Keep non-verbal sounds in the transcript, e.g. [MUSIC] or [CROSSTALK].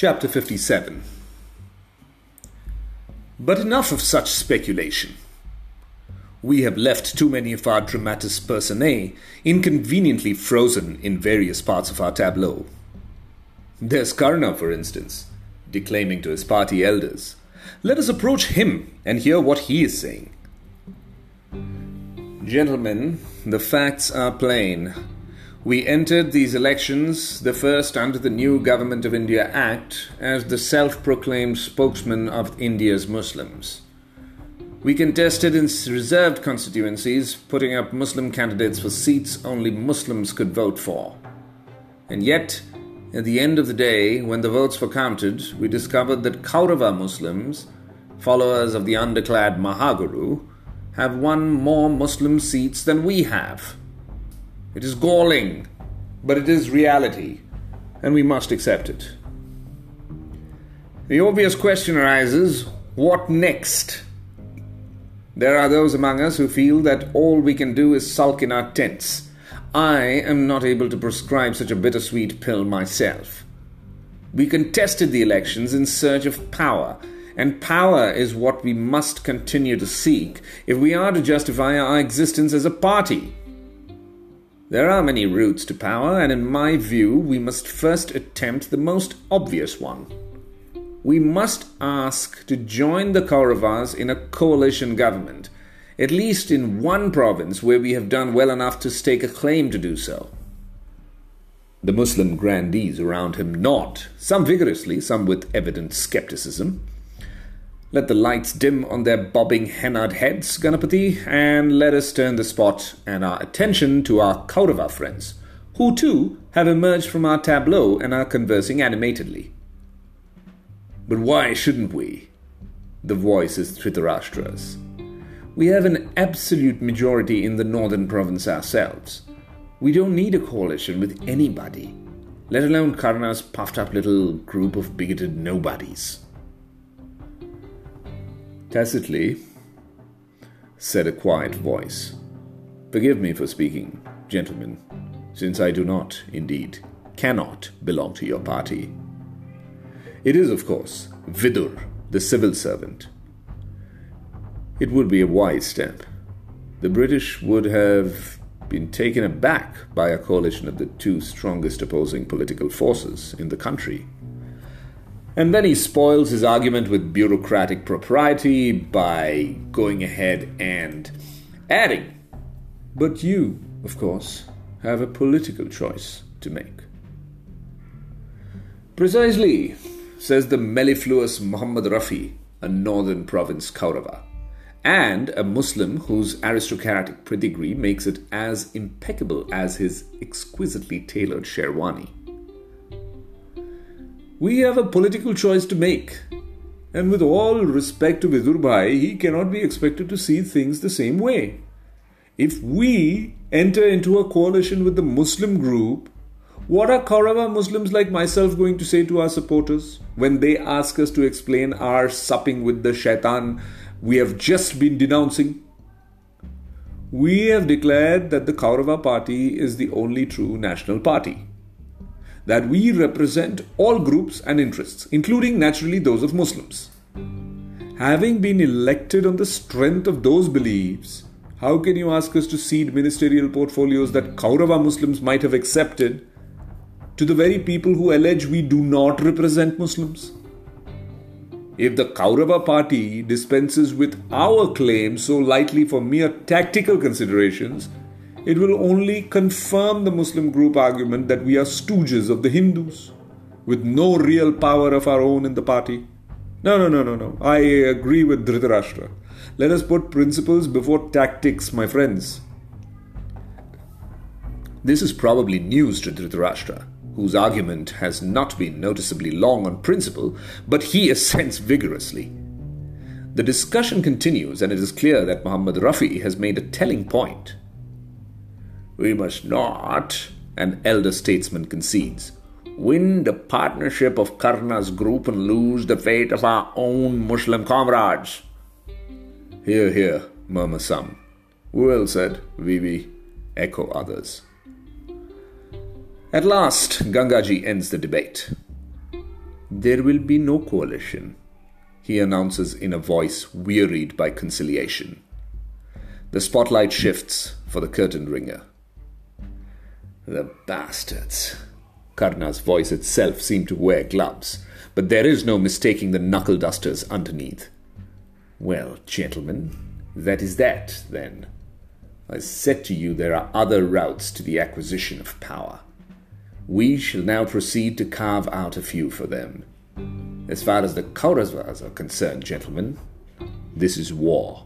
Chapter 57 But enough of such speculation. We have left too many of our dramatis personae inconveniently frozen in various parts of our tableau. There's Karna, for instance, declaiming to his party elders. Let us approach him and hear what he is saying. Gentlemen, the facts are plain. We entered these elections, the first under the new Government of India Act, as the self proclaimed spokesman of India's Muslims. We contested in reserved constituencies, putting up Muslim candidates for seats only Muslims could vote for. And yet, at the end of the day, when the votes were counted, we discovered that Kaurava Muslims, followers of the underclad Mahaguru, have won more Muslim seats than we have. It is galling, but it is reality, and we must accept it. The obvious question arises what next? There are those among us who feel that all we can do is sulk in our tents. I am not able to prescribe such a bittersweet pill myself. We contested the elections in search of power, and power is what we must continue to seek if we are to justify our existence as a party. There are many routes to power, and in my view, we must first attempt the most obvious one. We must ask to join the Kauravas in a coalition government, at least in one province where we have done well enough to stake a claim to do so. The Muslim grandees around him nod, some vigorously, some with evident skepticism. Let the lights dim on their bobbing henna'd heads, Ganapati, and let us turn the spot and our attention to our Kaurava friends, who too have emerged from our tableau and are conversing animatedly. But why shouldn't we? The voice is Dhritarashtra's. We have an absolute majority in the northern province ourselves. We don't need a coalition with anybody, let alone Karna's puffed up little group of bigoted nobodies. Tacitly, said a quiet voice. Forgive me for speaking, gentlemen, since I do not, indeed, cannot belong to your party. It is, of course, Vidur, the civil servant. It would be a wise step. The British would have been taken aback by a coalition of the two strongest opposing political forces in the country and then he spoils his argument with bureaucratic propriety by going ahead and adding. But you, of course, have a political choice to make. Precisely, says the mellifluous Muhammad Rafi, a northern province Kaurava, and a Muslim whose aristocratic pedigree makes it as impeccable as his exquisitely tailored sherwani. We have a political choice to make. And with all respect to Vidurbhai, he cannot be expected to see things the same way. If we enter into a coalition with the Muslim group, what are Kaurava Muslims like myself going to say to our supporters when they ask us to explain our supping with the shaitan we have just been denouncing? We have declared that the Kaurava party is the only true national party that we represent all groups and interests, including naturally those of Muslims. Having been elected on the strength of those beliefs, how can you ask us to cede ministerial portfolios that Kaurava Muslims might have accepted to the very people who allege we do not represent Muslims? If the Kaurava party dispenses with our claims so lightly for mere tactical considerations, it will only confirm the Muslim group argument that we are stooges of the Hindus, with no real power of our own in the party. No, no, no, no, no. I agree with Dhritarashtra. Let us put principles before tactics, my friends. This is probably news to Dhritarashtra, whose argument has not been noticeably long on principle, but he [LAUGHS] assents vigorously. The discussion continues, and it is clear that Muhammad Rafi has made a telling point. We must not, an elder statesman concedes, win the partnership of Karna's group and lose the fate of our own Muslim comrades. Hear, hear, murmur some. Well said, Vivi, echo others. At last, Gangaji ends the debate. There will be no coalition, he announces in a voice wearied by conciliation. The spotlight shifts for the curtain ringer. The bastards. Karna's voice itself seemed to wear gloves, but there is no mistaking the knuckle dusters underneath. Well, gentlemen, that is that, then. I said to you there are other routes to the acquisition of power. We shall now proceed to carve out a few for them. As far as the Kauravas are concerned, gentlemen, this is war.